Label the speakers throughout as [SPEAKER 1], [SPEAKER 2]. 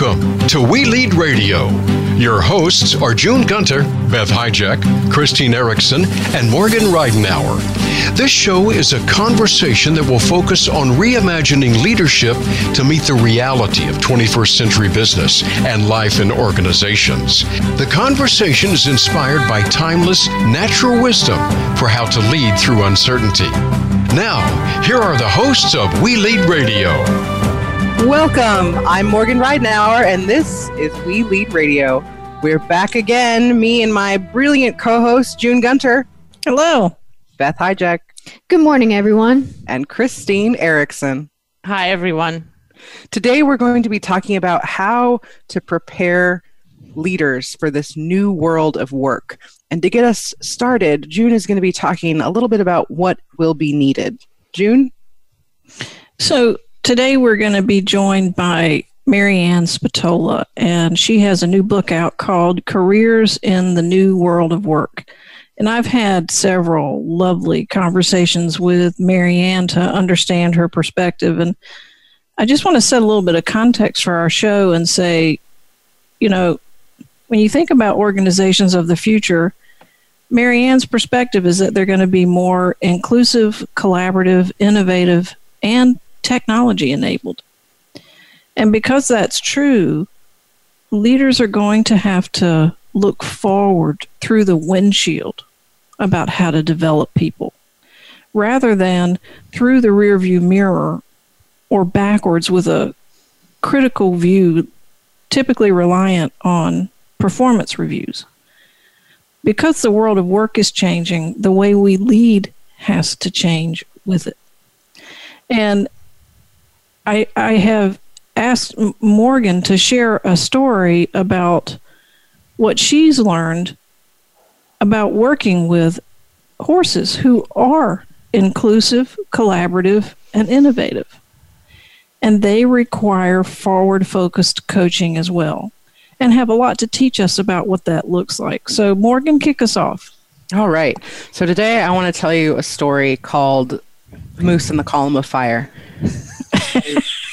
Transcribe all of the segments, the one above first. [SPEAKER 1] Welcome to We Lead Radio. Your hosts are June Gunter, Beth Hijack, Christine Erickson, and Morgan Reidenauer. This show is a conversation that will focus on reimagining leadership to meet the reality of 21st century business and life in organizations. The conversation is inspired by timeless, natural wisdom for how to lead through uncertainty. Now, here are the hosts of We Lead Radio.
[SPEAKER 2] Welcome. I'm Morgan Reidenauer, and this is We Lead Radio. We're back again, me and my brilliant co host, June Gunter.
[SPEAKER 3] Hello.
[SPEAKER 2] Beth Hijack.
[SPEAKER 4] Good morning, everyone.
[SPEAKER 2] And Christine Erickson. Hi, everyone. Today, we're going to be talking about how to prepare leaders for this new world of work. And to get us started, June is going to be talking a little bit about what will be needed. June?
[SPEAKER 3] So, Today we're going to be joined by Marianne Spatola, and she has a new book out called Careers in the New World of Work. And I've had several lovely conversations with Marianne to understand her perspective. And I just want to set a little bit of context for our show and say, you know, when you think about organizations of the future, Marianne's perspective is that they're going to be more inclusive, collaborative, innovative, and technology enabled. And because that's true, leaders are going to have to look forward through the windshield about how to develop people rather than through the rearview mirror or backwards with a critical view typically reliant on performance reviews. Because the world of work is changing, the way we lead has to change with it. And I, I have asked Morgan to share a story about what she's learned about working with horses who are inclusive, collaborative, and innovative. And they require forward focused coaching as well and have a lot to teach us about what that looks like. So, Morgan, kick us off.
[SPEAKER 2] All right. So, today I want to tell you a story called Moose in the Column of Fire.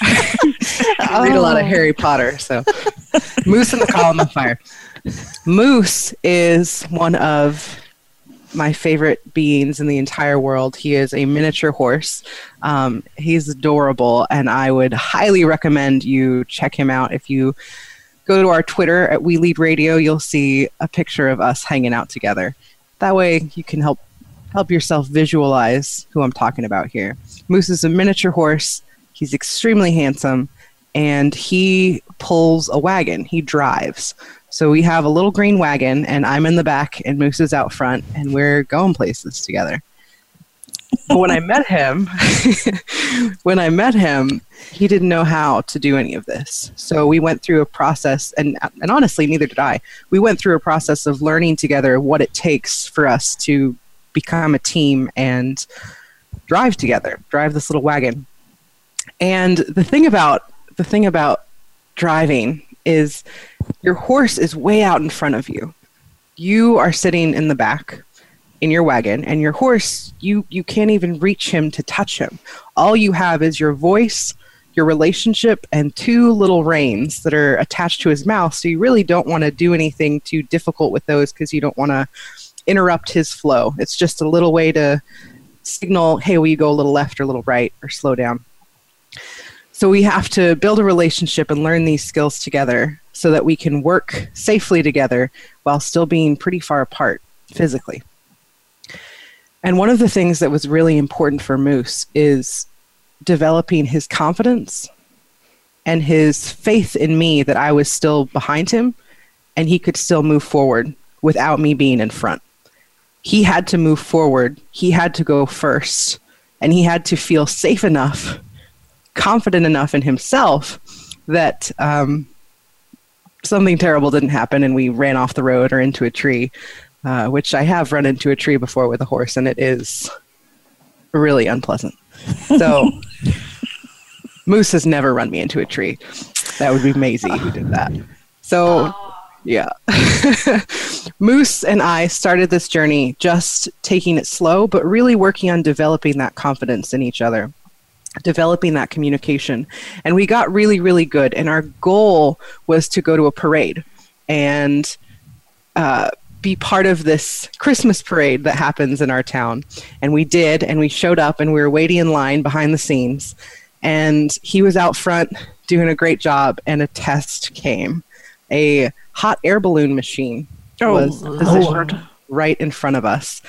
[SPEAKER 2] I read a lot of Harry Potter, so Moose in the Column of Fire. Moose is one of my favorite beings in the entire world. He is a miniature horse. Um, he's adorable, and I would highly recommend you check him out. If you go to our Twitter at We Lead Radio, you'll see a picture of us hanging out together. That way, you can help help yourself visualize who I'm talking about here. Moose is a miniature horse. He's extremely handsome and he pulls a wagon. He drives. So we have a little green wagon, and I'm in the back, and Moose is out front, and we're going places together. when I met him, when I met him, he didn't know how to do any of this. So we went through a process, and and honestly, neither did I. We went through a process of learning together what it takes for us to become a team and drive together, drive this little wagon. And the thing about the thing about driving is your horse is way out in front of you. You are sitting in the back in your wagon and your horse you you can't even reach him to touch him. All you have is your voice, your relationship and two little reins that are attached to his mouth. So you really don't want to do anything too difficult with those cuz you don't want to interrupt his flow. It's just a little way to signal, "Hey, will you go a little left or a little right or slow down?" So we have to build a relationship and learn these skills together so that we can work safely together while still being pretty far apart physically. And one of the things that was really important for Moose is developing his confidence and his faith in me that I was still behind him and he could still move forward without me being in front. He had to move forward, he had to go first, and he had to feel safe enough confident enough in himself that um, something terrible didn't happen and we ran off the road or into a tree, uh, which I have run into a tree before with a horse and it is really unpleasant. So, Moose has never run me into a tree. That would be Maisie who did that. So, yeah. Moose and I started this journey just taking it slow, but really working on developing that confidence in each other developing that communication. And we got really, really good. And our goal was to go to a parade and uh, be part of this Christmas parade that happens in our town. And we did, and we showed up, and we were waiting in line behind the scenes. And he was out front doing a great job, and a test came. A hot air balloon machine oh, was positioned Lord. right in front of us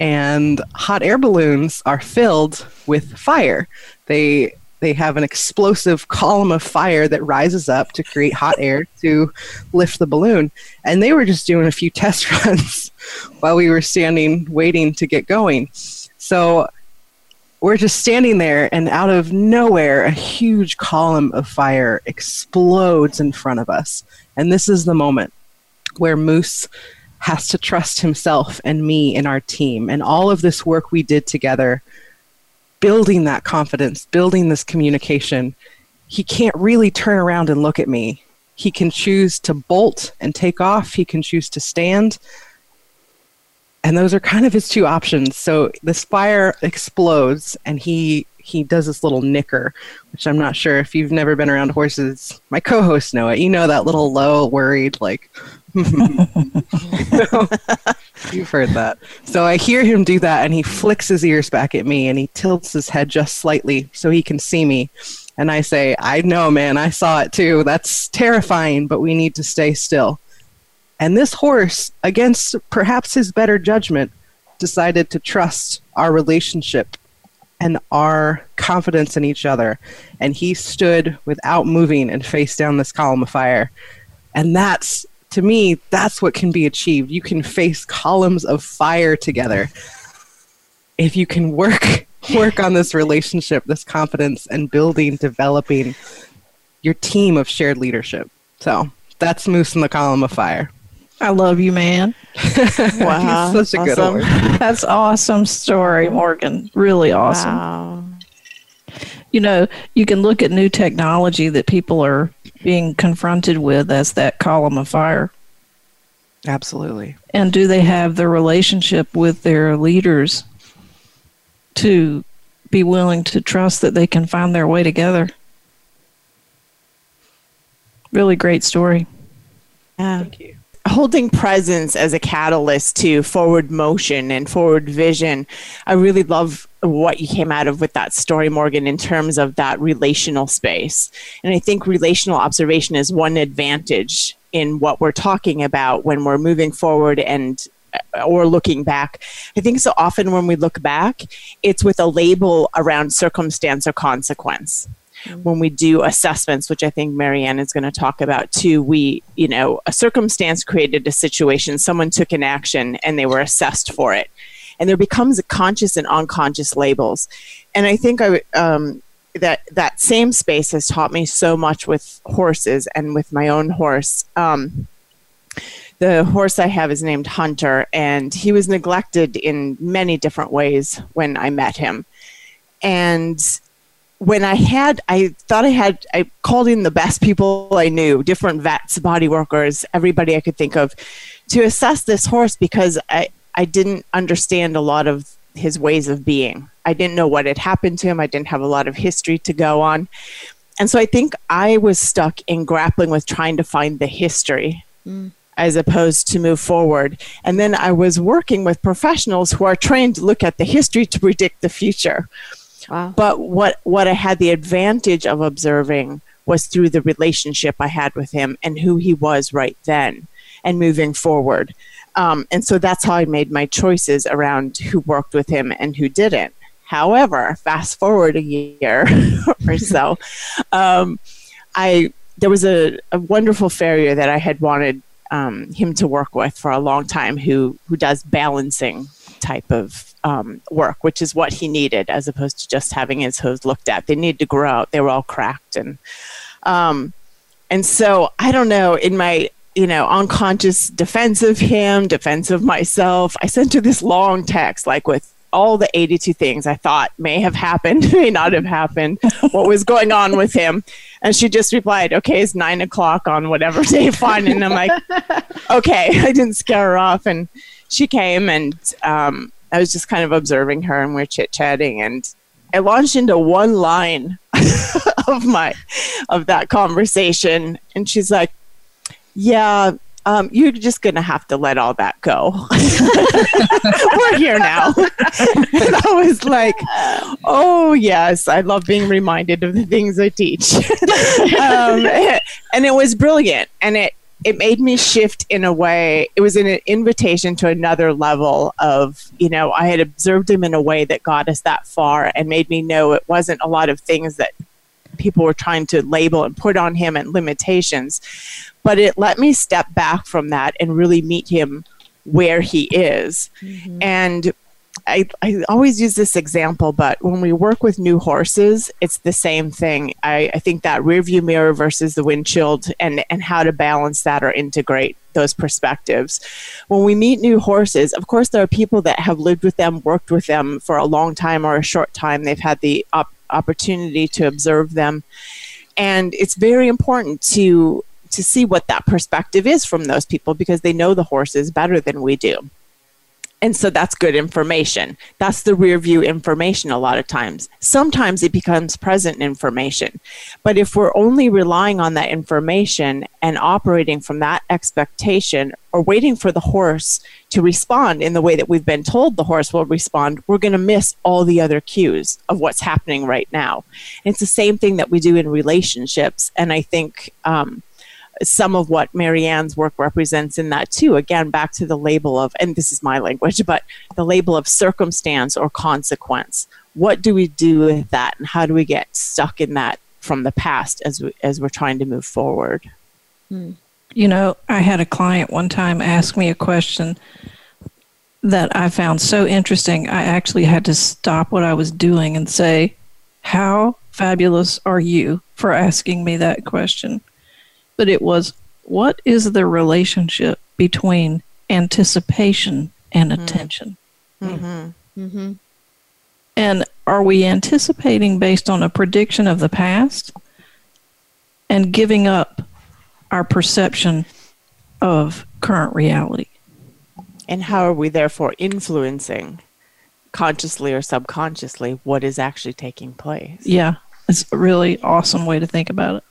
[SPEAKER 2] and hot air balloons are filled with fire. They they have an explosive column of fire that rises up to create hot air to lift the balloon. And they were just doing a few test runs while we were standing waiting to get going. So we're just standing there, and out of nowhere, a huge column of fire explodes in front of us. And this is the moment where Moose has to trust himself and me and our team and all of this work we did together building that confidence building this communication he can't really turn around and look at me he can choose to bolt and take off he can choose to stand and those are kind of his two options so the spire explodes and he he does this little nicker which i'm not sure if you've never been around horses my co-hosts know it you know that little low worried like you've heard that. So I hear him do that, and he flicks his ears back at me and he tilts his head just slightly so he can see me. And I say, I know, man, I saw it too. That's terrifying, but we need to stay still. And this horse, against perhaps his better judgment, decided to trust our relationship and our confidence in each other. And he stood without moving and faced down this column of fire. And that's to me, that's what can be achieved. You can face columns of fire together if you can work work on this relationship, this confidence, and building, developing your team of shared leadership. So that's Moose in the Column of Fire.
[SPEAKER 3] I love you, man.
[SPEAKER 2] wow.
[SPEAKER 3] such a awesome. good award. That's awesome story, Morgan. Really awesome. Wow. You know, you can look at new technology that people are being confronted with as that column of fire.
[SPEAKER 2] Absolutely.
[SPEAKER 3] And do they have the relationship with their leaders to be willing to trust that they can find their way together? Really great story.
[SPEAKER 4] Yeah. Thank you holding presence as a catalyst to forward motion and forward vision. I really love what you came out of with that story, Morgan, in terms of that relational space. And I think relational observation is one advantage in what we're talking about when we're moving forward and uh, or looking back. I think so often when we look back, it's with a label around circumstance or consequence. Mm-hmm. when we do assessments, which I think Marianne is going to talk about too, we, you know, a circumstance created a situation, someone took an action and they were assessed for it. And there becomes a conscious and unconscious labels. And I think I, um, that that same space has taught me so much with horses and with my own horse. Um, the horse I have is named Hunter, and he was neglected in many different ways when I met him. And when I had, I thought I had, I called in the best people I knew, different vets, body workers, everybody I could think of, to assess this horse because I, I didn't understand a lot of his ways of being. I didn't know what had happened to him. I didn't have a lot of history to go on. And so I think I was stuck in grappling with trying to find the history mm. as opposed to move forward. And then I was working with professionals who are trained to look at the history to predict the future. Wow. But what, what I had the advantage of observing was through the relationship I had with him and who he was right then and moving forward. Um, and so that's how I made my choices around who worked with him and who didn't. However, fast forward a year or so, um, I there was a, a, wonderful farrier that I had wanted um, him to work with for a long time, who who does balancing type of um, work, which is what he needed, as opposed to just having his hooves looked at. They needed to grow out. They were all cracked, and um, and so I don't know. In my you know unconscious defense of him, defense of myself, I sent her this long text, like with all the 82 things I thought may have happened, may not have happened, what was going on with him. And she just replied, okay, it's nine o'clock on whatever day, fine. And I'm like, okay, I didn't scare her off. And she came and, um, I was just kind of observing her and we are chit chatting and I launched into one line of my of that conversation and she's like, Yeah, um, you're just gonna have to let all that go. We're here now. and I was like, Oh yes, I love being reminded of the things I teach. Um, and it was brilliant and it it made me shift in a way it was an invitation to another level of you know i had observed him in a way that got us that far and made me know it wasn't a lot of things that people were trying to label and put on him and limitations but it let me step back from that and really meet him where he is mm-hmm. and I, I always use this example, but when we work with new horses, it's the same thing. I, I think that rear view mirror versus the windshield and, and how to balance that or integrate those perspectives. When we meet new horses, of course, there are people that have lived with them, worked with them for a long time or a short time. They've had the op- opportunity to observe them. And it's very important to to see what that perspective is from those people because they know the horses better than we do. And so that's good information. That's the rear view information a lot of times. Sometimes it becomes present information. But if we're only relying on that information and operating from that expectation or waiting for the horse to respond in the way that we've been told the horse will respond, we're going to miss all the other cues of what's happening right now. And it's the same thing that we do in relationships. And I think um, some of what Marianne's work represents in that too. Again, back to the label of, and this is my language, but the label of circumstance or consequence. What do we do with that, and how do we get stuck in that from the past as we, as we're trying to move forward?
[SPEAKER 3] Hmm. You know, I had a client one time ask me a question that I found so interesting. I actually had to stop what I was doing and say, "How fabulous are you for asking me that question?" but it was what is the relationship between anticipation and mm-hmm. attention? Mm-hmm. Mm-hmm. And are we anticipating based on a prediction of the past and giving up our perception of current reality?
[SPEAKER 4] And how are we therefore influencing consciously or subconsciously what is actually taking place?
[SPEAKER 3] Yeah, it's a really awesome way to think about it.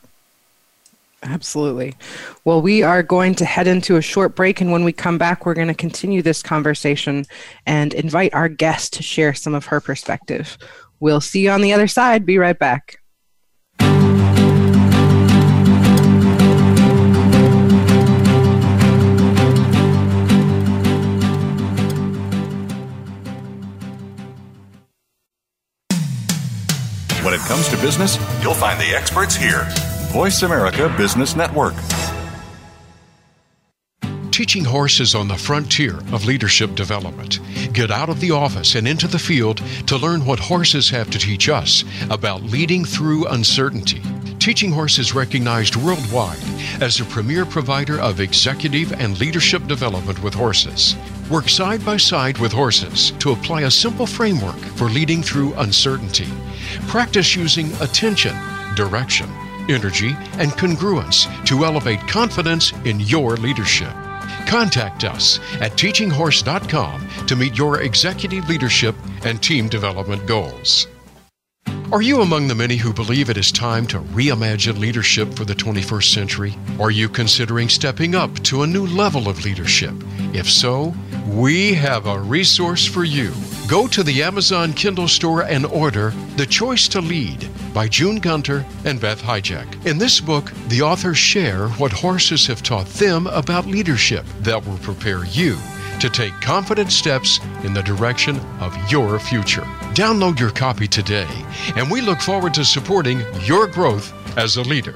[SPEAKER 2] Absolutely. Well, we are going to head into a short break, and when we come back, we're going to continue this conversation and invite our guest to share some of her perspective. We'll see you on the other side. Be right back.
[SPEAKER 1] When it comes to business, you'll find the experts here. Voice America Business Network. Teaching horses on the frontier of leadership development. Get out of the office and into the field to learn what horses have to teach us about leading through uncertainty. Teaching Horse is recognized worldwide as a premier provider of executive and leadership development with horses. Work side by side with horses to apply a simple framework for leading through uncertainty. Practice using attention, direction, energy, and congruence to elevate confidence in your leadership. Contact us at teachinghorse.com to meet your executive leadership and team development goals. Are you among the many who believe it is time to reimagine leadership for the 21st century? Are you considering stepping up to a new level of leadership? If so, we have a resource for you. Go to the Amazon Kindle store and order The Choice to Lead by June Gunter and Beth Hijack. In this book, the authors share what horses have taught them about leadership that will prepare you to take confident steps in the direction of your future. Download your copy today, and we look forward to supporting your growth as a leader.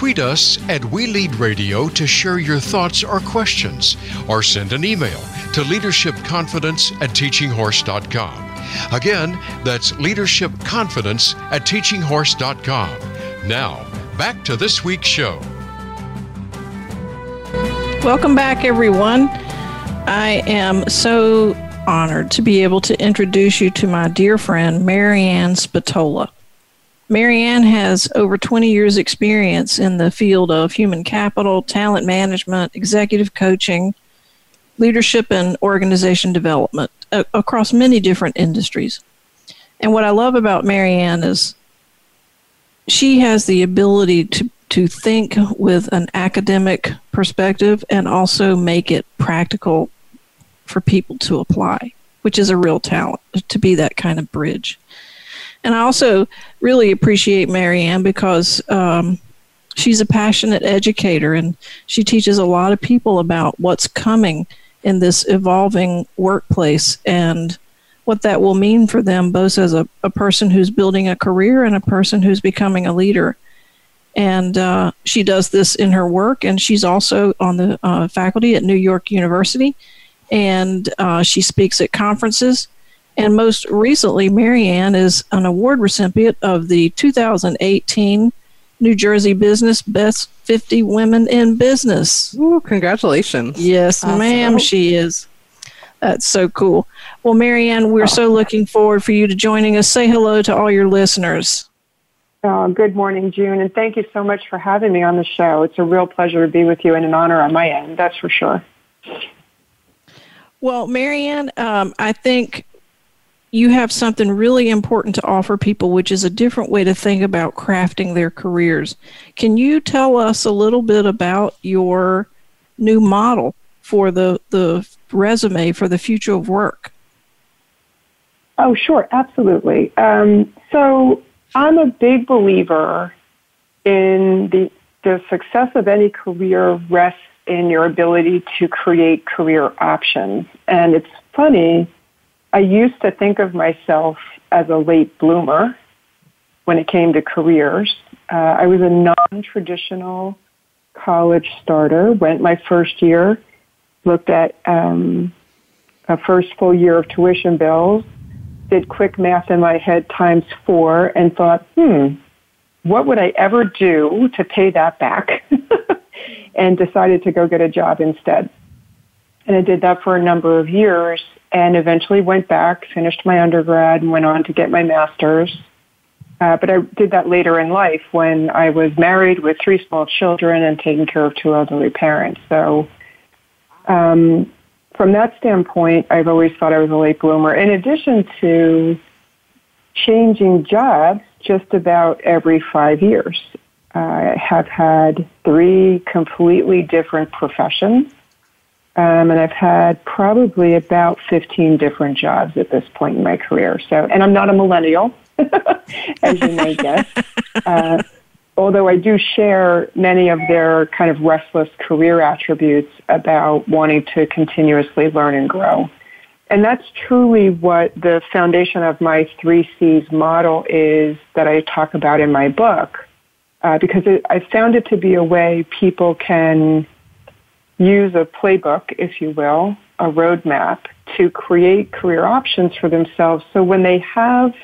[SPEAKER 1] Tweet us at We Lead Radio to share your thoughts or questions, or send an email to leadershipconfidence at teachinghorse.com. Again, that's leadershipconfidence at teachinghorse.com. Now, back to this week's show.
[SPEAKER 3] Welcome back, everyone. I am so honored to be able to introduce you to my dear friend, Marianne Spatola. Marianne has over 20 years' experience in the field of human capital, talent management, executive coaching, leadership, and organization development a- uh, across many different industries. And what I love about Marianne is she has the ability to, to think with an academic perspective and also make it practical for people to apply, which is a real talent to be that kind of bridge. And I also really appreciate Marianne because um, she's a passionate educator and she teaches a lot of people about what's coming in this evolving workplace and what that will mean for them, both as a, a person who's building a career and a person who's becoming a leader. And uh, she does this in her work, and she's also on the uh, faculty at New York University, and uh, she speaks at conferences and most recently, Marianne is an award recipient of the 2018 New Jersey Business Best 50 Women in Business.
[SPEAKER 2] Ooh, congratulations.
[SPEAKER 3] Yes, awesome. ma'am, she is. That's so cool. Well, Marianne, we're oh. so looking forward for you to joining us. Say hello to all your listeners.
[SPEAKER 5] Oh, good morning, June, and thank you so much for having me on the show. It's a real pleasure to be with you and an honor on my end, that's for sure.
[SPEAKER 3] Well, Marianne, um, I think you have something really important to offer people, which is a different way to think about crafting their careers. Can you tell us a little bit about your new model for the, the resume for the future of work?
[SPEAKER 5] Oh, sure, absolutely. Um, so I'm a big believer in the, the success of any career rests in your ability to create career options. And it's funny I used to think of myself as a late bloomer when it came to careers. Uh, I was a non traditional college starter, went my first year, looked at um, a first full year of tuition bills, did quick math in my head times four, and thought, hmm, what would I ever do to pay that back? and decided to go get a job instead. And I did that for a number of years and eventually went back, finished my undergrad, and went on to get my master's. Uh, but I did that later in life when I was married with three small children and taking care of two elderly parents. So, um, from that standpoint, I've always thought I was a late bloomer. In addition to changing jobs just about every five years, I have had three completely different professions um, and I've had probably about 15 different jobs at this point in my career. So, and I'm not a millennial, as you may guess. Uh, although I do share many of their kind of restless career attributes about wanting to continuously learn and grow. And that's truly what the foundation of my three C's model is that I talk about in my book, uh, because it, I found it to be a way people can use a playbook, if you will, a roadmap to create career options for themselves. So when they have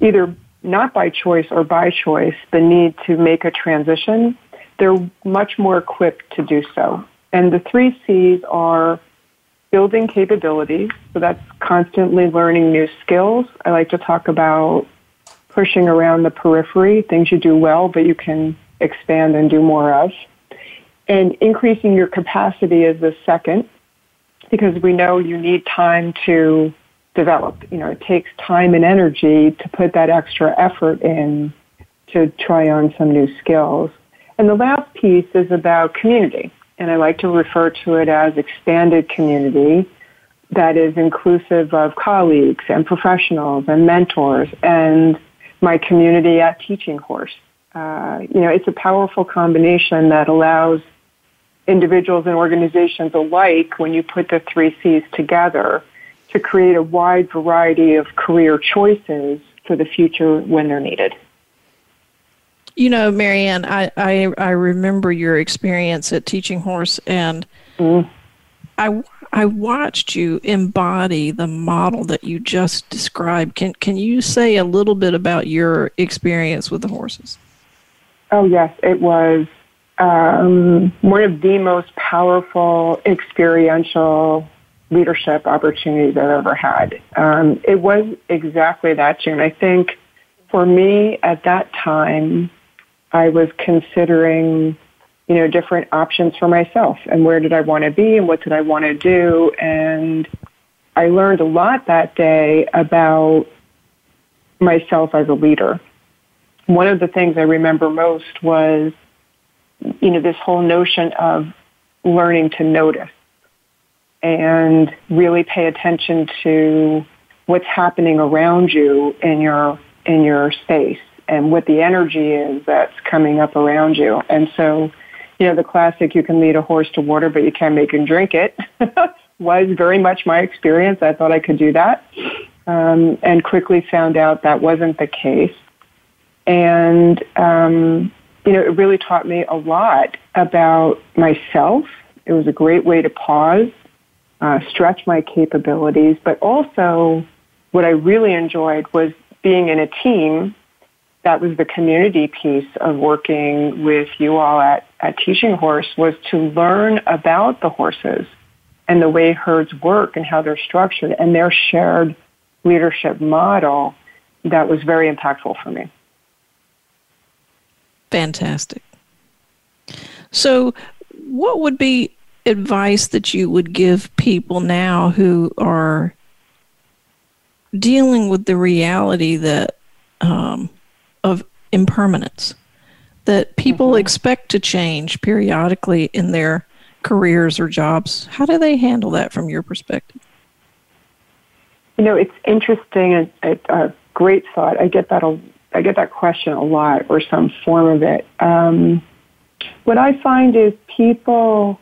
[SPEAKER 5] either not by choice or by choice the need to make a transition, they're much more equipped to do so. And the three C's are building capabilities. So that's constantly learning new skills. I like to talk about pushing around the periphery, things you do well, but you can expand and do more of. And increasing your capacity is the second, because we know you need time to develop. You know, it takes time and energy to put that extra effort in to try on some new skills. And the last piece is about community. And I like to refer to it as expanded community that is inclusive of colleagues and professionals and mentors and my community at Teaching Horse. Uh, you know, it's a powerful combination that allows individuals and organizations alike when you put the three C's together to create a wide variety of career choices for the future when they're needed.
[SPEAKER 3] You know, Marianne, I, I, I remember your experience at Teaching Horse, and mm. I, I watched you embody the model that you just described. Can, can you say a little bit about your experience with the horses?
[SPEAKER 5] Oh, yes. It was um, one of the most powerful experiential leadership opportunities I've ever had. Um, it was exactly that June. I think for me at that time, I was considering, you know, different options for myself and where did I want to be and what did I want to do. And I learned a lot that day about myself as a leader. One of the things I remember most was you know, this whole notion of learning to notice and really pay attention to what's happening around you in your in your space and what the energy is that's coming up around you. And so, you know, the classic you can lead a horse to water but you can't make him drink it was very much my experience. I thought I could do that. Um, and quickly found out that wasn't the case. And um, you know, it really taught me a lot about myself. It was a great way to pause, uh, stretch my capabilities, but also what I really enjoyed was being in a team. That was the community piece of working with you all at, at Teaching Horse was to learn about the horses and the way herds work and how they're structured and their shared leadership model that was very impactful for me.
[SPEAKER 3] Fantastic. So, what would be advice that you would give people now who are dealing with the reality that um, of impermanence that people mm-hmm. expect to change periodically in their careers or jobs how do they handle that from your perspective
[SPEAKER 5] you know it's interesting and a, a, great thought i get that a I get that question a lot or some form of it. Um, what I find is people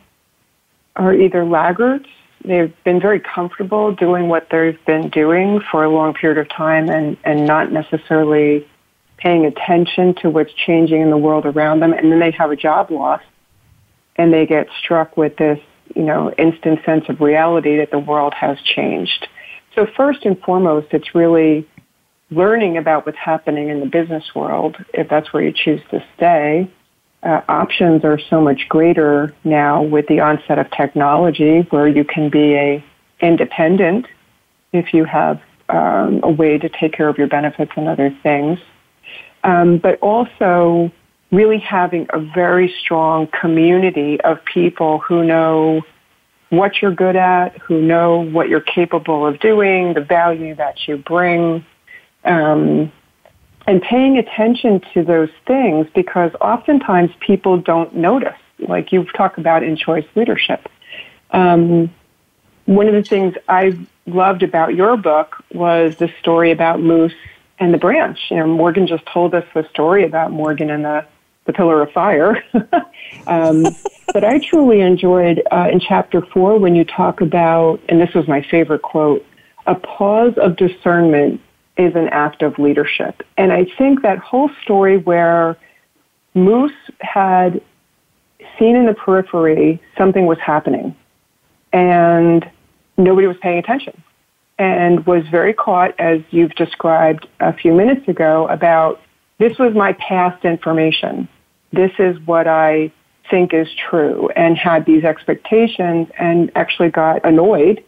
[SPEAKER 5] are either laggards, they've been very comfortable doing what they've been doing for a long period of time and, and not necessarily paying attention to what's changing in the world around them, and then they have a job loss and they get struck with this, you know, instant sense of reality that the world has changed. So first and foremost, it's really learning about what's happening in the business world, if that's where you choose to stay, uh, options are so much greater now with the onset of technology where you can be a independent if you have um, a way to take care of your benefits and other things um, but also really having a very strong community of people who know what you're good at who know what you're capable of doing the value that you bring um, and paying attention to those things because oftentimes people don't notice. Like you've talked about in choice leadership. Um, one of the things I loved about your book was the story about Moose and the branch. You know, Morgan just told us the story about Morgan and the, the pillar of fire. um, but I truly enjoyed uh, in chapter four when you talk about, and this was my favorite quote, a pause of discernment is an act of leadership. And I think that whole story where Moose had seen in the periphery something was happening and nobody was paying attention and was very caught, as you've described a few minutes ago, about this was my past information. This is what I think is true and had these expectations and actually got annoyed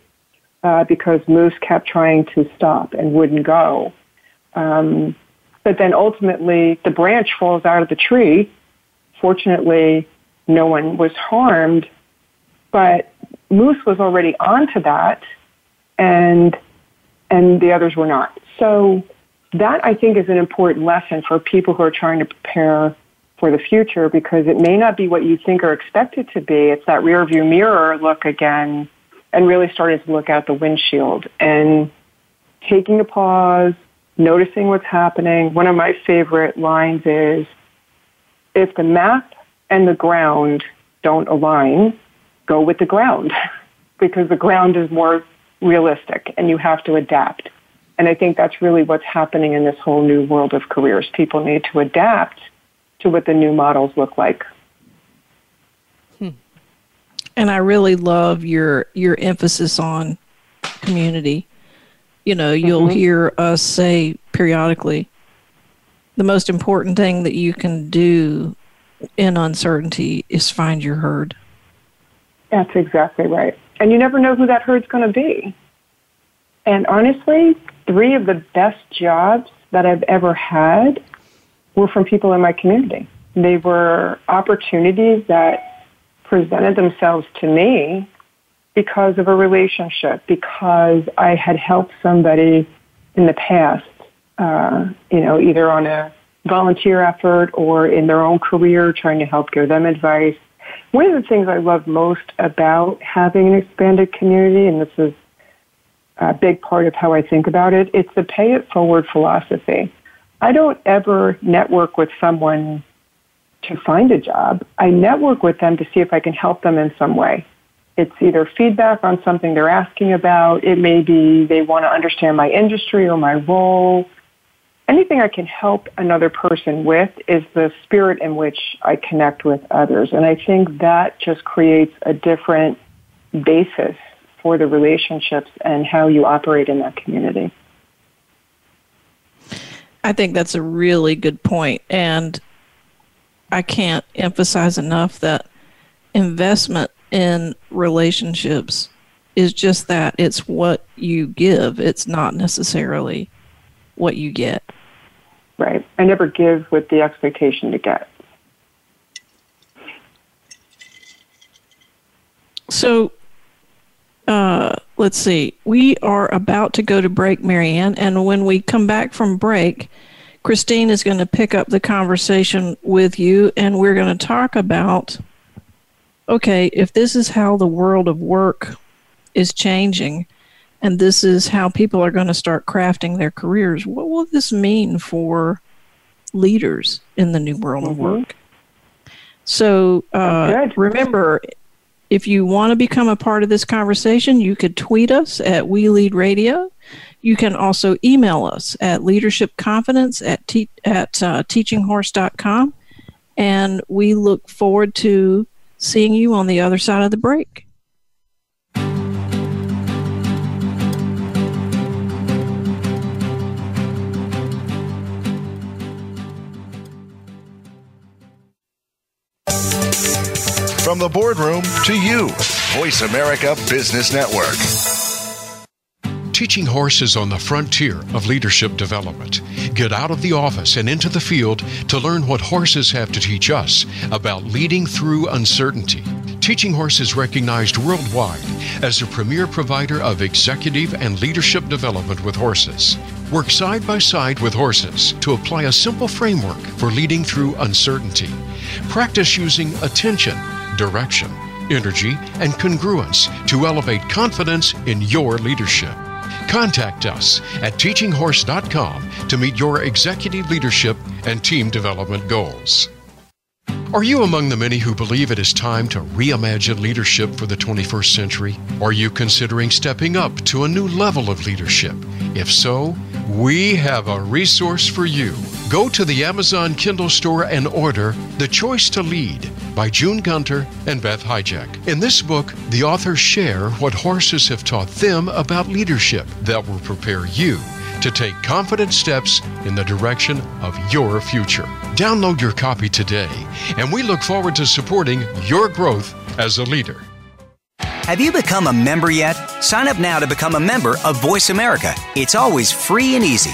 [SPEAKER 5] uh, because moose kept trying to stop and wouldn't go. Um, but then ultimately, the branch falls out of the tree. Fortunately, no one was harmed, but moose was already onto that, and and the others were not. So that I think is an important lesson for people who are trying to prepare for the future because it may not be what you think or expect it to be. It's that rear view mirror look again and really started to look out the windshield and taking a pause, noticing what's happening. One of my favorite lines is if the map and the ground don't align, go with the ground because the ground is more realistic and you have to adapt. And I think that's really what's happening in this whole new world of careers. People need to adapt to what the new models look like.
[SPEAKER 3] And I really love your your emphasis on community. You know, you'll mm-hmm. hear us say periodically the most important thing that you can do in uncertainty is find your herd.
[SPEAKER 5] That's exactly right. And you never know who that herd's going to be. And honestly, three of the best jobs that I've ever had were from people in my community. They were opportunities that presented themselves to me because of a relationship, because I had helped somebody in the past, uh, you know, either on a volunteer effort or in their own career, trying to help give them advice. One of the things I love most about having an expanded community, and this is a big part of how I think about it, it's the pay it forward philosophy. I don't ever network with someone to find a job, I network with them to see if I can help them in some way. It's either feedback on something they're asking about, it may be they want to understand my industry or my role. Anything I can help another person with is the spirit in which I connect with others. And I think that just creates a different basis for the relationships and how you operate in that community.
[SPEAKER 3] I think that's a really good point. And I can't emphasize enough that investment in relationships is just that it's what you give, it's not necessarily what you get.
[SPEAKER 5] Right. I never give with the expectation to get.
[SPEAKER 3] So uh, let's see. We are about to go to break, Marianne. And when we come back from break, Christine is going to pick up the conversation with you, and we're going to talk about okay, if this is how the world of work is changing, and this is how people are going to start crafting their careers, what will this mean for leaders in the new world mm-hmm. of work? So uh, remember, if you want to become a part of this conversation, you could tweet us at We Lead Radio. You can also email us at leadershipconfidence at, te- at uh, teachinghorse.com. And we look forward to seeing you on the other side of the break.
[SPEAKER 1] From the boardroom to you, Voice America Business Network teaching horses on the frontier of leadership development. Get out of the office and into the field to learn what horses have to teach us about leading through uncertainty. Teaching horses, recognized worldwide as the premier provider of executive and leadership development with horses. Work side by side with horses to apply a simple framework for leading through uncertainty. Practice using attention, direction, energy, and congruence to elevate confidence in your leadership. Contact us at teachinghorse.com to meet your executive leadership and team development goals. Are you among the many who believe it is time to reimagine leadership for the 21st century? Are you considering stepping up to a new level of leadership? If so, we have a resource for you. Go to the Amazon Kindle store and order The Choice to Lead by June Gunter and Beth Hijack. In this book, the authors share what horses have taught them about leadership that will prepare you to take confident steps in the direction of your future. Download your copy today, and we look forward to supporting your growth as a leader.
[SPEAKER 6] Have you become a member yet? Sign up now to become a member of Voice America. It's always free and easy.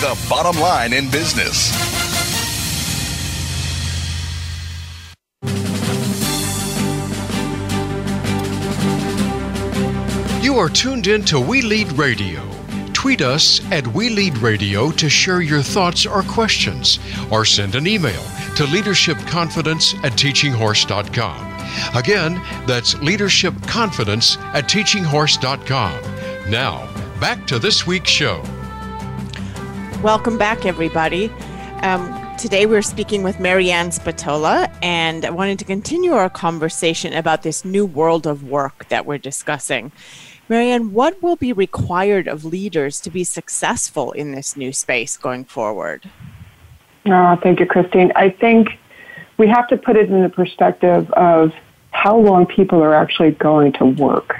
[SPEAKER 1] the bottom line in business. You are tuned in to We Lead Radio. Tweet us at We Lead Radio to share your thoughts or questions, or send an email to leadershipconfidence at teachinghorse.com. Again, that's leadershipconfidence at teachinghorse.com. Now, back to this week's show.
[SPEAKER 7] Welcome back, everybody. Um, today we're speaking with Marianne Spatola, and I wanted to continue our conversation about this new world of work that we're discussing. Marianne, what will be required of leaders to be successful in this new space going forward?
[SPEAKER 5] Oh, thank you, Christine. I think we have to put it in the perspective of how long people are actually going to work.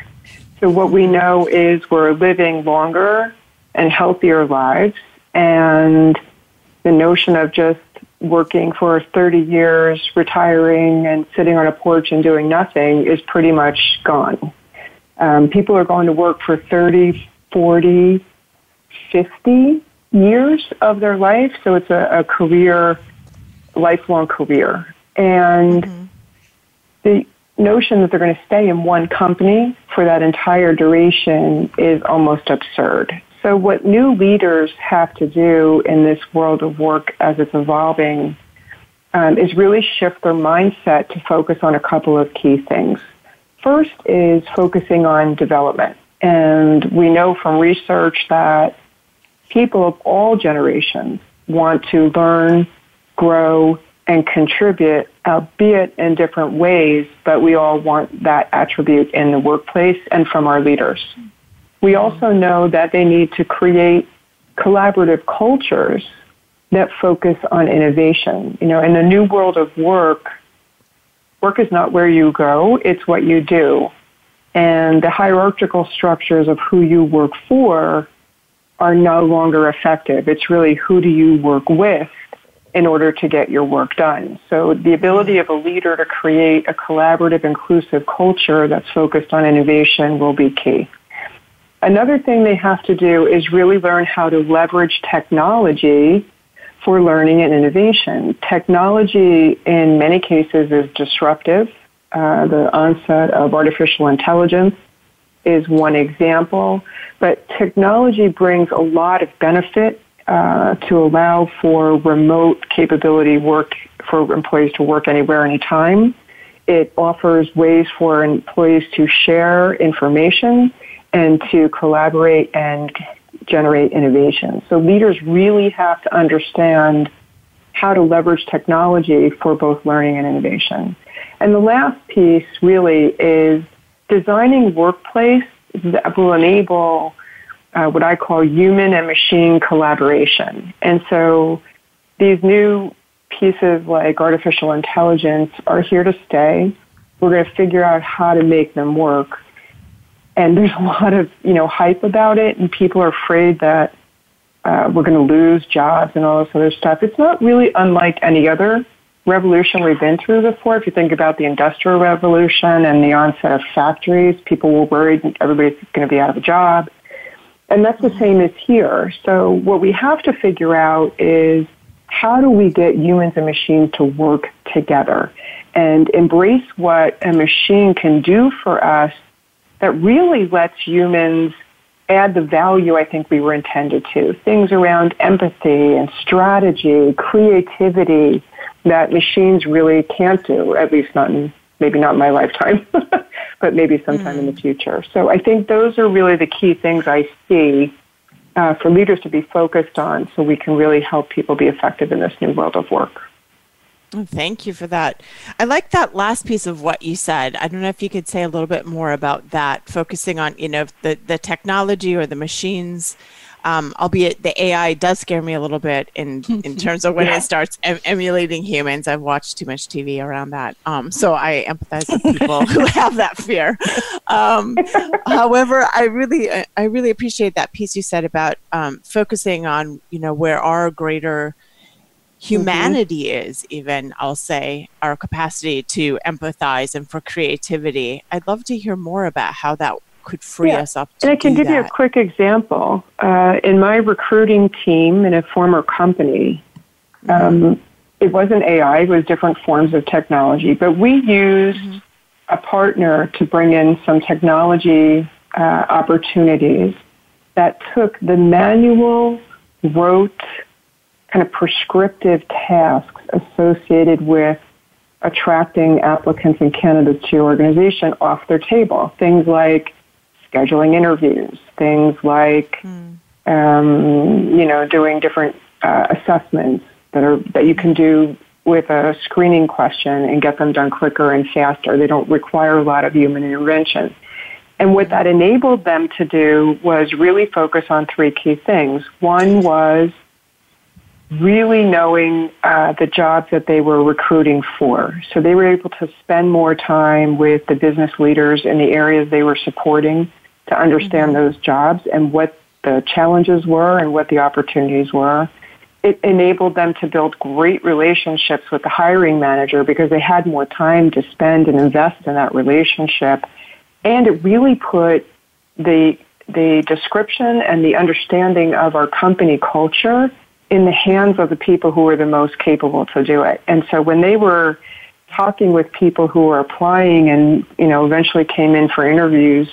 [SPEAKER 5] So, what we know is we're living longer and healthier lives and the notion of just working for 30 years, retiring, and sitting on a porch and doing nothing is pretty much gone. Um, people are going to work for 30, 40, 50 years of their life, so it's a, a career, lifelong career. And mm-hmm. the notion that they're going to stay in one company for that entire duration is almost absurd. So, what new leaders have to do in this world of work as it's evolving um, is really shift their mindset to focus on a couple of key things. First is focusing on development. And we know from research that people of all generations want to learn, grow, and contribute, albeit in different ways, but we all want that attribute in the workplace and from our leaders. We also know that they need to create collaborative cultures that focus on innovation. You know, in the new world of work, work is not where you go, it's what you do. And the hierarchical structures of who you work for are no longer effective. It's really who do you work with in order to get your work done. So the ability of a leader to create a collaborative, inclusive culture that's focused on innovation will be key. Another thing they have to do is really learn how to leverage technology for learning and innovation. Technology, in many cases, is disruptive. Uh, the onset of artificial intelligence is one example, but technology brings a lot of benefit uh, to allow for remote capability work for employees to work anywhere, anytime. It offers ways for employees to share information and to collaborate and generate innovation. So leaders really have to understand how to leverage technology for both learning and innovation. And the last piece really is designing workplace that will enable uh, what I call human and machine collaboration. And so these new pieces like artificial intelligence are here to stay. We're going to figure out how to make them work and there's a lot of you know hype about it, and people are afraid that uh, we're going to lose jobs and all this other stuff. It's not really unlike any other revolution we've been through before. If you think about the Industrial Revolution and the onset of factories, people were worried everybody's going to be out of a job. And that's the same as here. So what we have to figure out is how do we get humans and machines to work together and embrace what a machine can do for us that really lets humans add the value I think we were intended to. Things around empathy and strategy, creativity that machines really can't do, at least not in, maybe not in my lifetime, but maybe sometime mm-hmm. in the hmm. future. So I think those are really the key things I see uh, for leaders to be focused on so we can really help people be effective in this new world of work.
[SPEAKER 7] Oh, thank you for that. I like that last piece of what you said. I don't know if you could say a little bit more about that, focusing on you know the the technology or the machines. Um, albeit the AI does scare me a little bit in in terms of when yeah. it starts em- emulating humans. I've watched too much TV around that, um, so I empathize with people who have that fear. Um, however, I really I really appreciate that piece you said about um, focusing on you know where our greater Mm-hmm. humanity mm-hmm. is, even, I'll say, our capacity to empathize and for creativity. I'd love to hear more about how that could free yeah. us up
[SPEAKER 5] And I can give that.
[SPEAKER 7] you
[SPEAKER 5] a quick example. Uh, in my recruiting team in a former company, mm-hmm. um, it wasn't AI, it was different forms of technology, but we used mm-hmm. a partner to bring in some technology uh, opportunities that took the manual, rote, kind of prescriptive tasks associated with attracting applicants and candidates to your organization off their table. Things like scheduling interviews, things like mm. um, you know doing different uh, assessments that are that you can do with a screening question and get them done quicker and faster. They don't require a lot of human intervention. And what that enabled them to do was really focus on three key things. One was really knowing uh, the jobs that they were recruiting for. So they were able to spend more time with the business leaders in the areas they were supporting to understand mm-hmm. those jobs and what the challenges were and what the opportunities were. It enabled them to build great relationships with the hiring manager because they had more time to spend and invest in that relationship. And it really put the the description and the understanding of our company culture in the hands of the people who were the most capable to do it. And so when they were talking with people who were applying and, you know, eventually came in for interviews,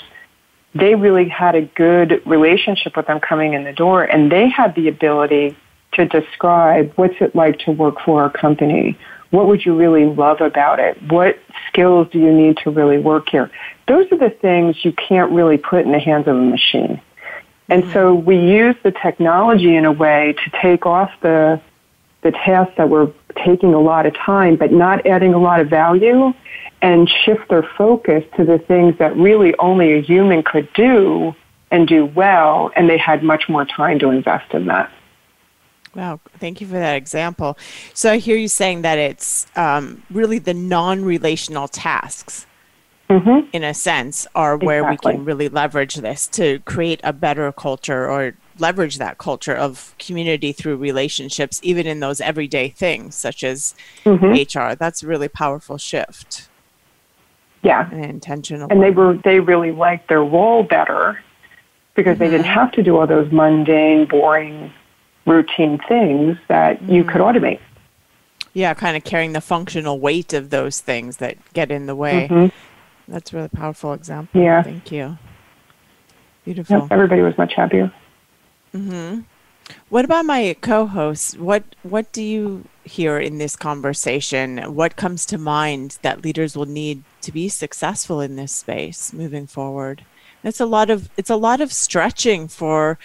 [SPEAKER 5] they really had a good relationship with them coming in the door and they had the ability to describe what's it like to work for a company? What would you really love about it? What skills do you need to really work here? Those are the things you can't really put in the hands of a machine. And so we use the technology in a way to take off the, the tasks that were taking a lot of time but not adding a lot of value and shift their focus to the things that really only a human could do and do well, and they had much more time to invest in that.
[SPEAKER 7] Wow, thank you for that example. So I hear you saying that it's um, really the non relational tasks mm-hmm. in a sense, are where exactly. we can really leverage this to create a better culture or leverage that culture of community through relationships, even in those everyday things such as mm-hmm. HR. That's a really powerful shift.
[SPEAKER 5] Yeah,
[SPEAKER 7] and intentional.
[SPEAKER 5] And they were they really liked their role better because mm-hmm. they didn't mm-hmm. have to do all those mundane, boring, routine things that mm-hmm. you could mm-hmm. automate.
[SPEAKER 7] Yeah, kind of carrying the functional weight of those things that get in the way.
[SPEAKER 5] Mm-hmm.
[SPEAKER 7] That's really powerful example.
[SPEAKER 5] Yeah.
[SPEAKER 7] Thank you. Beautiful.
[SPEAKER 5] Yep, everybody was much happier.
[SPEAKER 7] Mm-hmm. What about my co-hosts? What what do you hear in this conversation? What comes to mind that leaders will need to be successful in this space moving forward? It's a lot of it's a lot of stretching for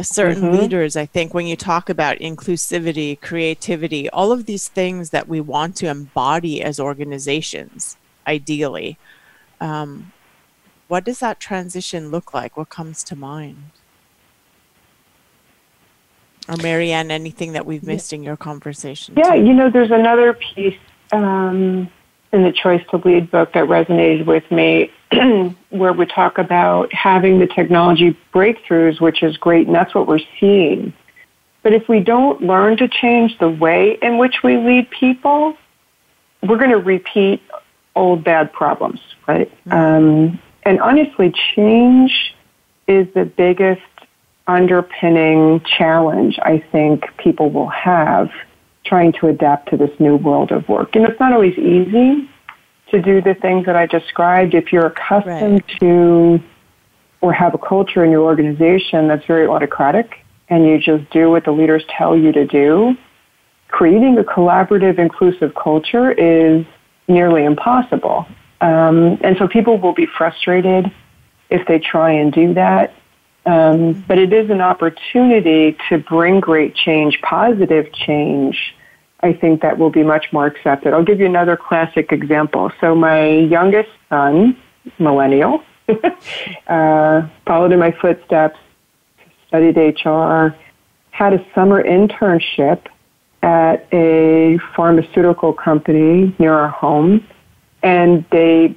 [SPEAKER 7] certain mm-hmm. leaders i think when you talk about inclusivity creativity all of these things that we want to embody as organizations ideally. Um, what does that transition look like? What comes to mind? Or Marianne, anything that we've missed in your conversation?
[SPEAKER 5] Yeah, too? you know, there's another piece um, in the Choice to Lead book that resonated with me where we talk about having the technology breakthroughs, which is great, and that's what we're seeing. But if we don't learn to change the way in which we lead people, we're going to repeat old bad problems, right? Hmm. Um, and honestly, change is the biggest underpinning challenge I think people will have trying to adapt to this new world of work. And it's not always easy to do the things that I described. If you're accustomed right. to or have a culture in your organization that's very autocratic and you just do what the leaders tell you to do, creating a collaborative, inclusive culture is – nearly impossible. Um, and so people will be frustrated if they try and do that. Um, but it is an opportunity to bring great change, positive change. I think that will be much more accepted. I'll give you another classic example. So my youngest son, millennial, uh, followed in my footsteps, studied HR, had a summer internship at a pharmaceutical company near our home, and they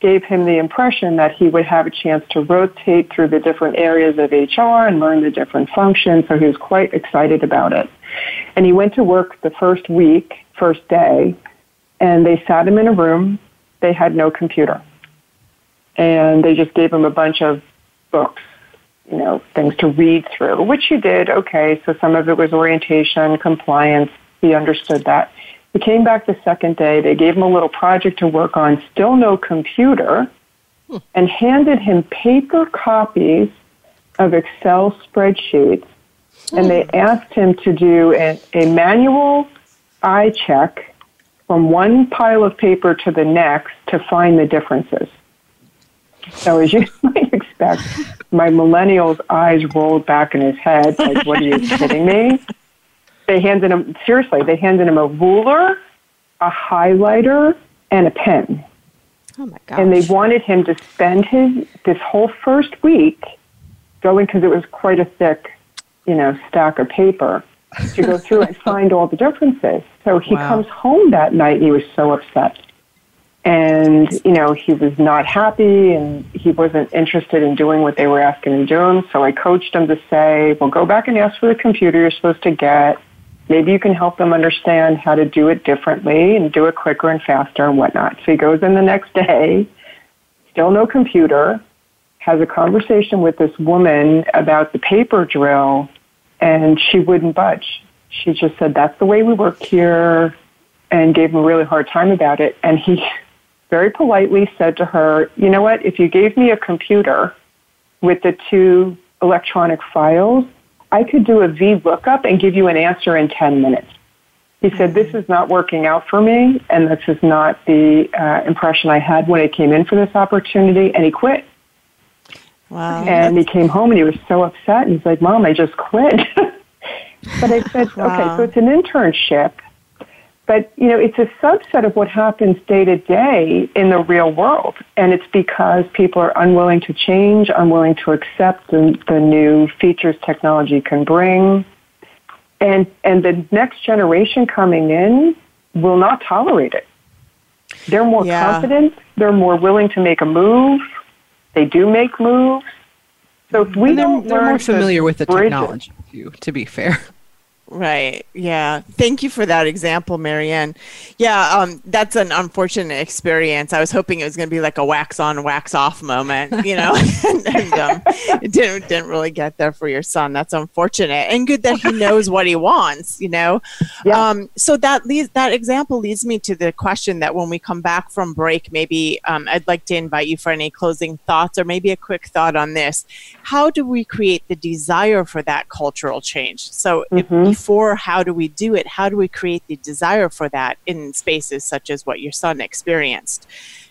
[SPEAKER 5] gave him the impression that he would have a chance to rotate through the different areas of HR and learn the different functions, so he was quite excited about it. And he went to work the first week, first day, and they sat him in a room. They had no computer. And they just gave him a bunch of books you know, things to read through, which he did. Okay, so some of it was orientation, compliance. He understood that. He came back the second day. They gave him a little project to work on, still no computer, hmm. and handed him paper copies of Excel spreadsheets. Hmm. And they hmm. asked him to do a, a manual eye check from one pile of paper to the next to find the differences. So as you might expect, my millennial's eyes rolled back in his head, like, what are you kidding me? They handed him, seriously, they handed him a ruler, a highlighter, and a pen.
[SPEAKER 7] Oh my gosh.
[SPEAKER 5] And they wanted him to spend his, this whole first week going, because it was quite a thick, you know, stack of paper, to go through and find all the differences. So he wow. comes home that night and he was so upset and you know he was not happy and he wasn't interested in doing what they were asking him to do so i coached him to say well go back and ask for the computer you're supposed to get maybe you can help them understand how to do it differently and do it quicker and faster and whatnot so he goes in the next day still no computer has a conversation with this woman about the paper drill and she wouldn't budge she just said that's the way we work here and gave him a really hard time about it and he very politely said to her, You know what? If you gave me a computer with the two electronic files, I could do a VLOOKUP and give you an answer in 10 minutes. He said, This is not working out for me, and this is not the uh, impression I had when I came in for this opportunity, and he quit. Wow. And he came home and he was so upset, and he's like, Mom, I just quit. but I said, wow. Okay, so it's an internship but, you know, it's a subset of what happens day to day in the real world. And it's because people are unwilling to change, unwilling to accept the, the new features technology can bring. And, and the next generation coming in will not tolerate it. They're more yeah. confident. They're more willing to make a move. They do make moves. So we and they're, don't
[SPEAKER 7] they're
[SPEAKER 5] more
[SPEAKER 7] familiar with the technology, it, to be fair. Right. Yeah. Thank you for that example, Marianne. Yeah. Um, that's an unfortunate experience. I was hoping it was going to be like a wax on, wax off moment, you know, and, and um, didn't, didn't really get there for your son. That's unfortunate and good that he knows what he wants, you know?
[SPEAKER 5] Yeah. Um,
[SPEAKER 7] so that leads, that example leads me to the question that when we come back from break, maybe um, I'd like to invite you for any closing thoughts or maybe a quick thought on this. How do we create the desire for that cultural change? So mm-hmm. if, for how do we do it? How do we create the desire for that in spaces such as what your son experienced?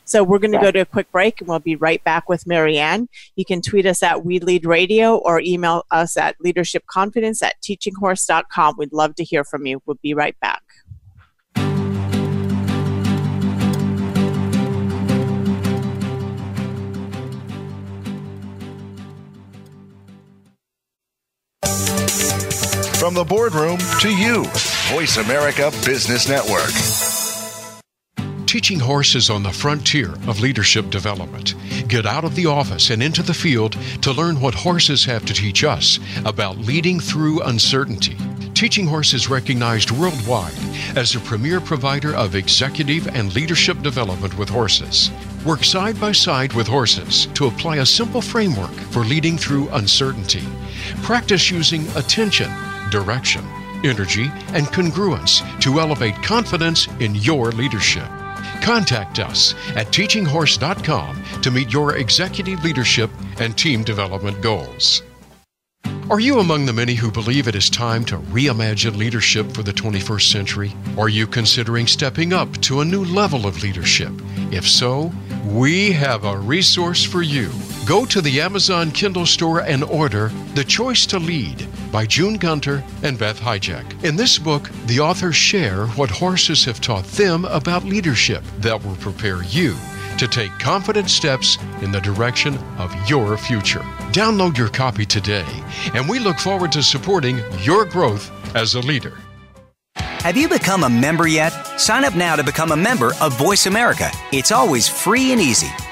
[SPEAKER 7] So we're going to go to a quick break and we'll be right back with Marianne. You can tweet us at We Lead Radio or email us at leadershipconfidence at teachinghorse.com. We'd love to hear from you. We'll be right back.
[SPEAKER 1] From the boardroom to you, Voice America Business Network. Teaching horses on the frontier of leadership development. Get out of the office and into the field to learn what horses have to teach us about leading through uncertainty. Teaching Horse is recognized worldwide as a premier provider of executive and leadership development with horses. Work side by side with horses to apply a simple framework for leading through uncertainty. Practice using attention direction, energy, and congruence to elevate confidence in your leadership. Contact us at teachinghorse.com to meet your executive leadership and team development goals. Are you among the many who believe it is time to reimagine leadership for the 21st century? Are you considering stepping up to a new level of leadership? If so, we have a resource for you. Go to the Amazon Kindle store and order The Choice to Lead by June Gunter and Beth Hijack. In this book, the authors share what horses have taught them about leadership that will prepare you to take confident steps in the direction of your future. Download your copy today, and we look forward to supporting your growth as a leader.
[SPEAKER 6] Have you become a member yet? Sign up now to become a member of Voice America. It's always free and easy.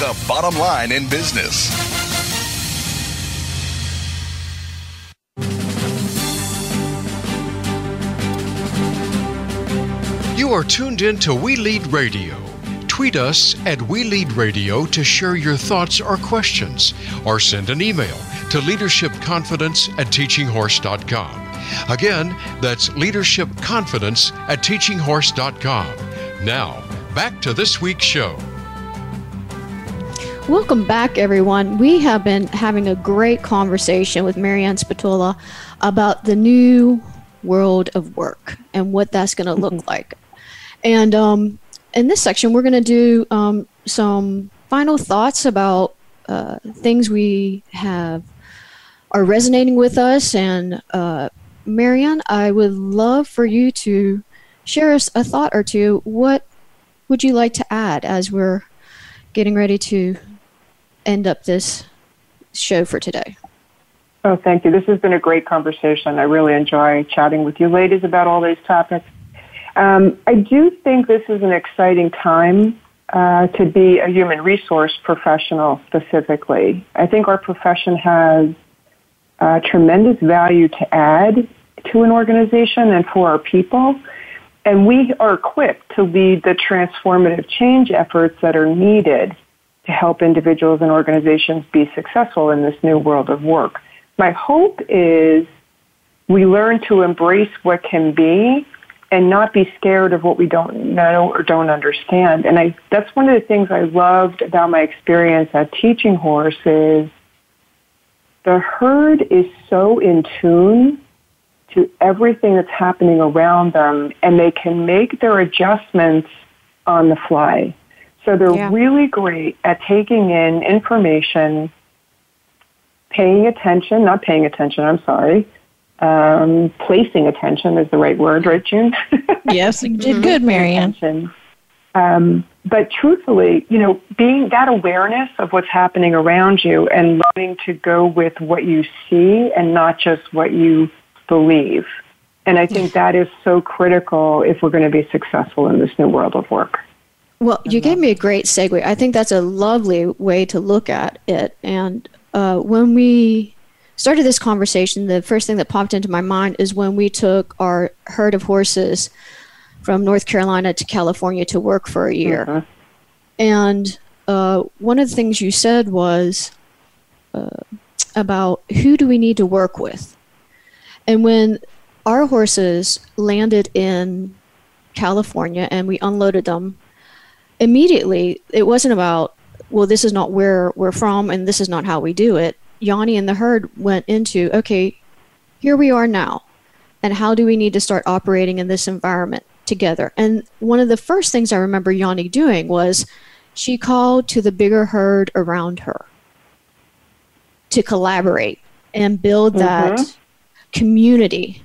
[SPEAKER 1] the bottom line in business. You are tuned in to We Lead Radio. Tweet us at We Lead Radio to share your thoughts or questions, or send an email to leadershipconfidence at teachinghorse.com. Again, that's leadershipconfidence at teachinghorse.com. Now, back to this week's show.
[SPEAKER 8] Welcome back, everyone. We have been having a great conversation with Marianne Spatola about the new world of work and what that's going to look mm-hmm. like. And um, in this section, we're going to do um, some final thoughts about uh, things we have are resonating with us. And uh, Marianne, I would love for you to share us a thought or two. What would you like to add as we're getting ready to end up this show for today.
[SPEAKER 5] Oh, thank you. This has been a great conversation. I really enjoy chatting with you ladies about all these topics. Um, I do think this is an exciting time uh, to be a human resource professional specifically. I think our profession has uh, tremendous value to add to an organization and for our people. And we are equipped to lead the transformative change efforts that are needed to help individuals and organizations be successful in this new world of work. My hope is we learn to embrace what can be and not be scared of what we don't know or don't understand. And I, that's one of the things I loved about my experience at Teaching Horse is the herd is so in tune to everything that's happening around them and they can make their adjustments on the fly. So they're yeah. really great at taking in information, paying attention, not paying attention, I'm sorry. Um, placing attention is the right word, right, June?
[SPEAKER 3] Yes, you did mm-hmm. good, Marianne.
[SPEAKER 5] Um, but truthfully, you know, being that awareness of what's happening around you and learning to go with what you see and not just what you believe. And I think that is so critical if we're going to be successful in this new world of work.
[SPEAKER 8] Well, you gave me a great segue. I think that's a lovely way to look at it. And uh, when we started this conversation, the first thing that popped into my mind is when we took our herd of horses from North Carolina to California to work for a year. Uh-huh. And uh, one of the things you said was uh, about who do we need to work with? And when our horses landed in California and we unloaded them immediately it wasn't about well this is not where we're from and this is not how we do it yanni and the herd went into okay here we are now and how do we need to start operating in this environment together and one of the first things i remember yanni doing was she called to the bigger herd around her to collaborate and build mm-hmm. that community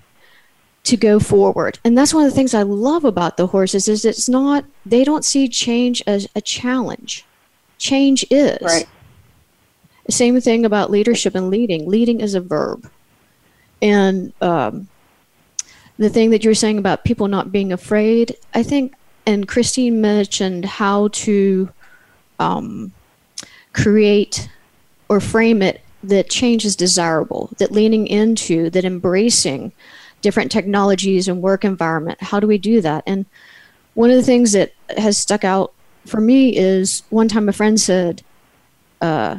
[SPEAKER 8] to go forward. And that's one of the things I love about the horses is it's not they don't see change as a challenge. Change is. Right. Same thing about leadership and leading. Leading is a verb. And um, the thing that you're saying about people not being afraid, I think, and Christine mentioned how to um, create or frame it that change is desirable, that leaning into, that embracing different technologies and work environment. How do we do that? And one of the things that has stuck out for me is one time a friend said uh,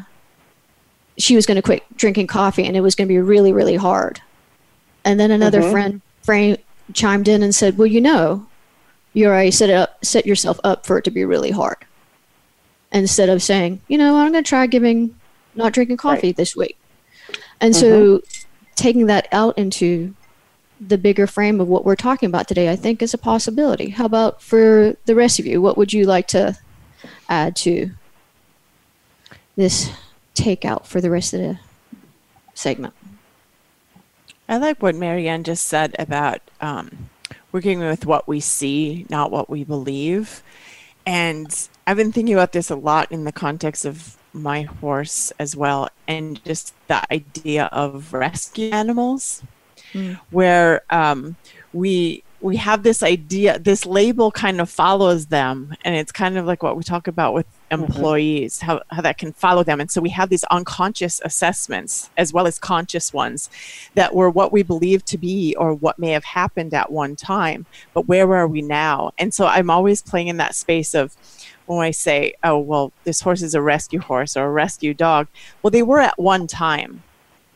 [SPEAKER 8] she was going to quit drinking coffee and it was going to be really, really hard. And then another mm-hmm. friend frame, chimed in and said, "Well, you know, you already set it up, set yourself up for it to be really hard." Instead of saying, "You know, I'm going to try giving not drinking coffee right. this week," and mm-hmm. so taking that out into the bigger frame of what we're talking about today, I think, is a possibility. How about for the rest of you? What would you like to add to this takeout for the rest of the segment?
[SPEAKER 9] I like what Marianne just said about um, working with what we see, not what we believe. And I've been thinking about this a lot in the context of my horse as well, and just the idea of rescue animals mm. where um, we we have this idea this label kind of follows them and it's kind of like what we talk about with mm-hmm. employees
[SPEAKER 7] mm-hmm. how, how that can follow them and so we have these unconscious assessments as well as conscious ones that were what we believe to be or what may have happened at one time but where are we now and so i'm always playing in that space of when i say oh well this horse is a rescue horse or a rescue dog well they were at one time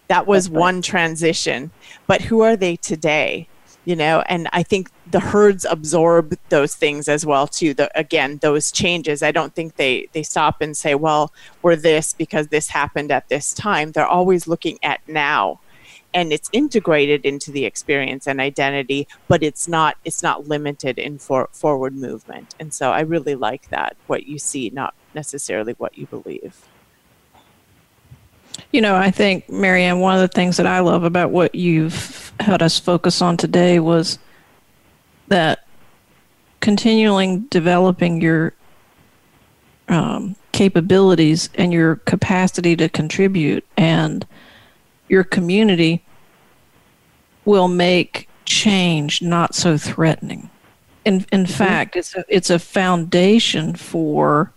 [SPEAKER 7] that was right. one transition but who are they today you know and i think the herds absorb those things as well too the, again those changes i don't think they they stop and say well we're this because this happened at this time they're always looking at now and it's integrated into the experience and identity but it's not it's not limited in for, forward movement and so i really like that what you see not necessarily what you believe
[SPEAKER 3] you know, I think, Marianne, one of the things that I love about what you've had us focus on today was that continuing developing your um, capabilities and your capacity to contribute and your community will make change not so threatening. In, in mm-hmm. fact, it's a, it's a foundation for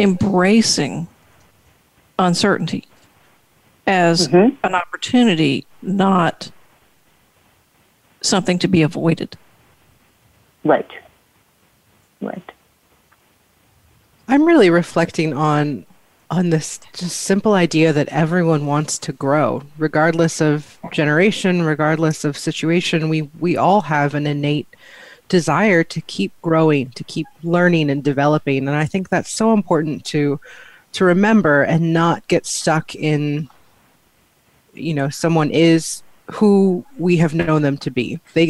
[SPEAKER 3] embracing uncertainty as mm-hmm. an opportunity, not something to be avoided.
[SPEAKER 5] Right. Right.
[SPEAKER 10] I'm really reflecting on on this just simple idea that everyone wants to grow regardless of generation regardless of situation we we all have an innate desire to keep growing to keep learning and developing and i think that's so important to to remember and not get stuck in you know someone is who we have known them to be they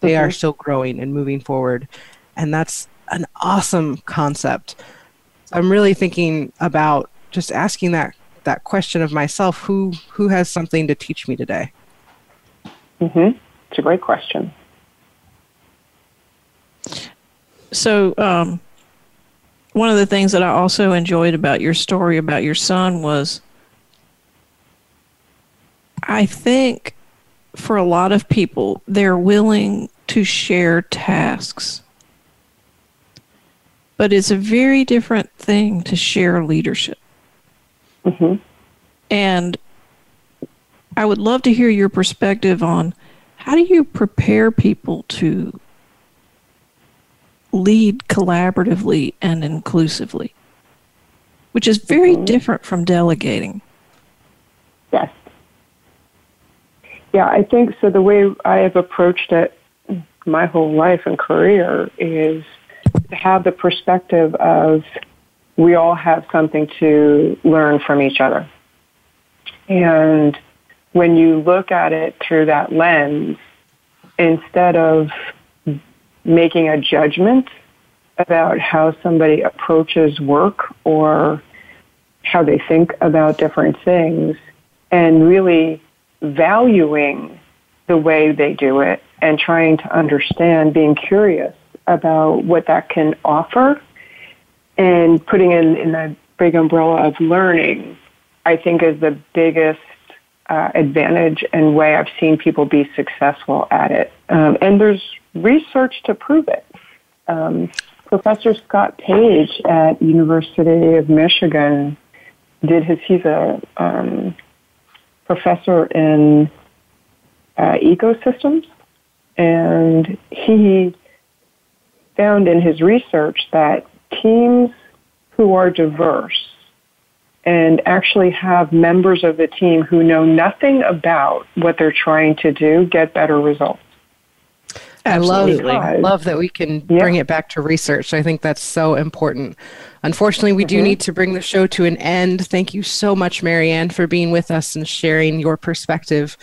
[SPEAKER 10] they mm-hmm. are still growing and moving forward and that's an awesome concept i'm really thinking about just asking that that question of myself who who has something to teach me today
[SPEAKER 5] mm-hmm. it's a great question
[SPEAKER 3] so um, one of the things that I also enjoyed about your story about your son was I think for a lot of people, they're willing to share tasks. But it's a very different thing to share leadership. Mm-hmm. And I would love to hear your perspective on how do you prepare people to lead collaboratively and inclusively, which is very mm-hmm. different from delegating.
[SPEAKER 5] Yes. Yeah, I think so. The way I have approached it my whole life and career is to have the perspective of we all have something to learn from each other. And when you look at it through that lens, instead of making a judgment about how somebody approaches work or how they think about different things and really valuing the way they do it and trying to understand, being curious about what that can offer and putting in, in the big umbrella of learning, I think is the biggest uh, advantage and way I've seen people be successful at it. Um, and there's research to prove it. Um, Professor Scott Page at University of Michigan did his. He's a um, professor in uh, ecosystems, and he found in his research that teams who are diverse and actually have members of the team who know nothing about what they're trying to do get better results.
[SPEAKER 10] I love, love that we can bring it back to research. I think that's so important. Unfortunately, we mm-hmm. do need to bring the show to an end. Thank you so much, Marianne, for being with us and sharing your perspective.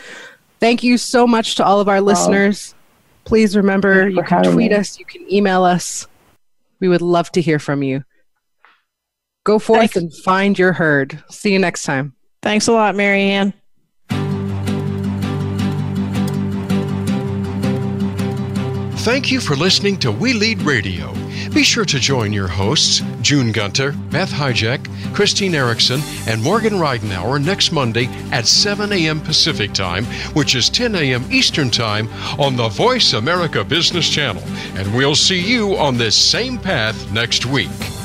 [SPEAKER 10] Thank you so much to all of our oh. listeners. Oh, Please remember you can tweet me. us, you can email us. We would love to hear from you. Go forth Thanks. and find your herd. See you next time.
[SPEAKER 3] Thanks a lot, Marianne.
[SPEAKER 1] Thank you for listening to We Lead Radio. Be sure to join your hosts, June Gunter, Beth Hijack, Christine Erickson, and Morgan Reidenauer next Monday at 7 a.m. Pacific Time, which is 10 a.m. Eastern Time, on the Voice America Business Channel. And we'll see you on this same path next week.